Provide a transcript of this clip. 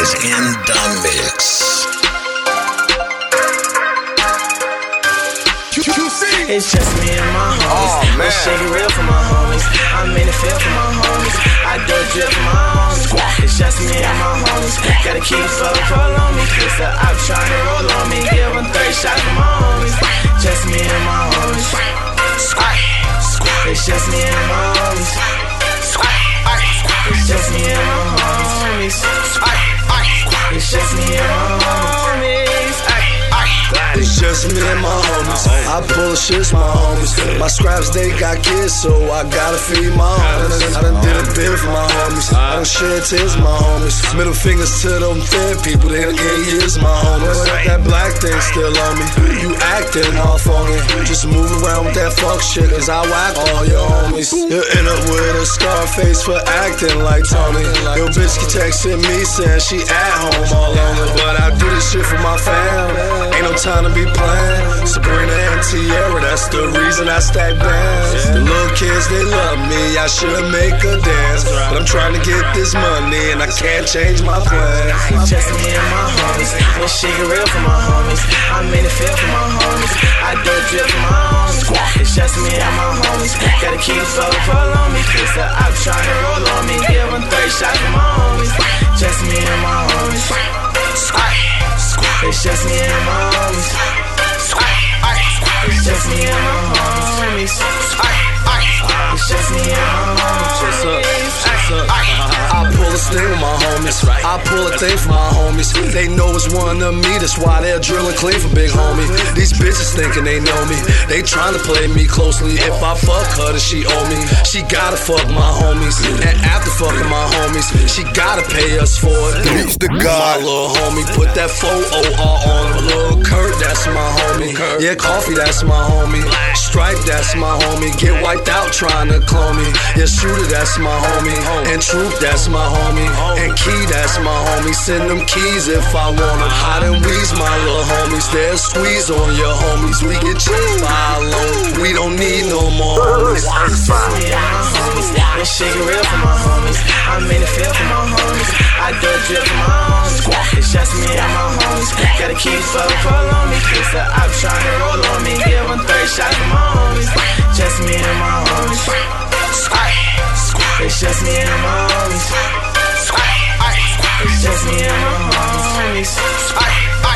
is in the mix. It's just me and my homies. Oh, man. Shake it real for my homies. I'm in the field for my homies. I do drip for my homies. It's just me and my homies. Gotta keep full pull on me. Cause the op trying to roll on me. Give them 30 shots for my homies. Just me and my homies. It's just me just me and my homies. I pull shits, my homies. My scraps, they got kids, so I gotta feed my homies. I done did a bit for my homies. I done shed tears, my homies. Middle fingers to them thin people, they done get years, my homies. That black thing still on me. You acting off on. Just move around with that fuck shit, cause I whack all your homies. You'll end up with a scar face for acting like Tony. Your bitch keep texting me saying she at home all on it. But I time to be playing. Sabrina and Tierra, that's the reason I stack bands. The little kids, they love me. I should make a dance. But I'm trying to get this money and I can't change my plans. It's just me and my homies. This shit real for my homies. I'm in the field for my homies. I do drip for my homies. It's just me and my homies. Gotta keep full pull on me. Cause the op trying to roll on me. Give them 30 shots for my homies. Just me and my just me and homies. I pull a sling with my homies. I pull a thing for my homies. They know it's one of me, that's why they're drilling clean for big homie. These bitches thinking they know me. They trying to play me closely. If I fuck her, then she owe me. She gotta fuck my homies. And after fucking my homies, she gotta pay us for it. Reach the My God. little homie, put that 4OR on him. Lil Kurt, that's my homie. Yeah, Coffee, that's my homie. Stripe, that's my homie. Get wiped out trying to clone me. Yeah, Shooter, that's my homie. And Troop, that's my homie. And Key, that's my homie. Send them keys if I want them. Hot and Weeze, my little homies. They'll squeeze on your homies. We get chicks by alone. We don't need no more homies. It's just me and my homies. This shit get real for my homies. I'm in the field for my homies. I do a drip for my homies. It's just me and my homies. Gotta keep full pull on me. Cause the op trying to roll on me. Give them 30 shots for my homies. Just me and my homies. It's just me and my homies. Just me and my homies.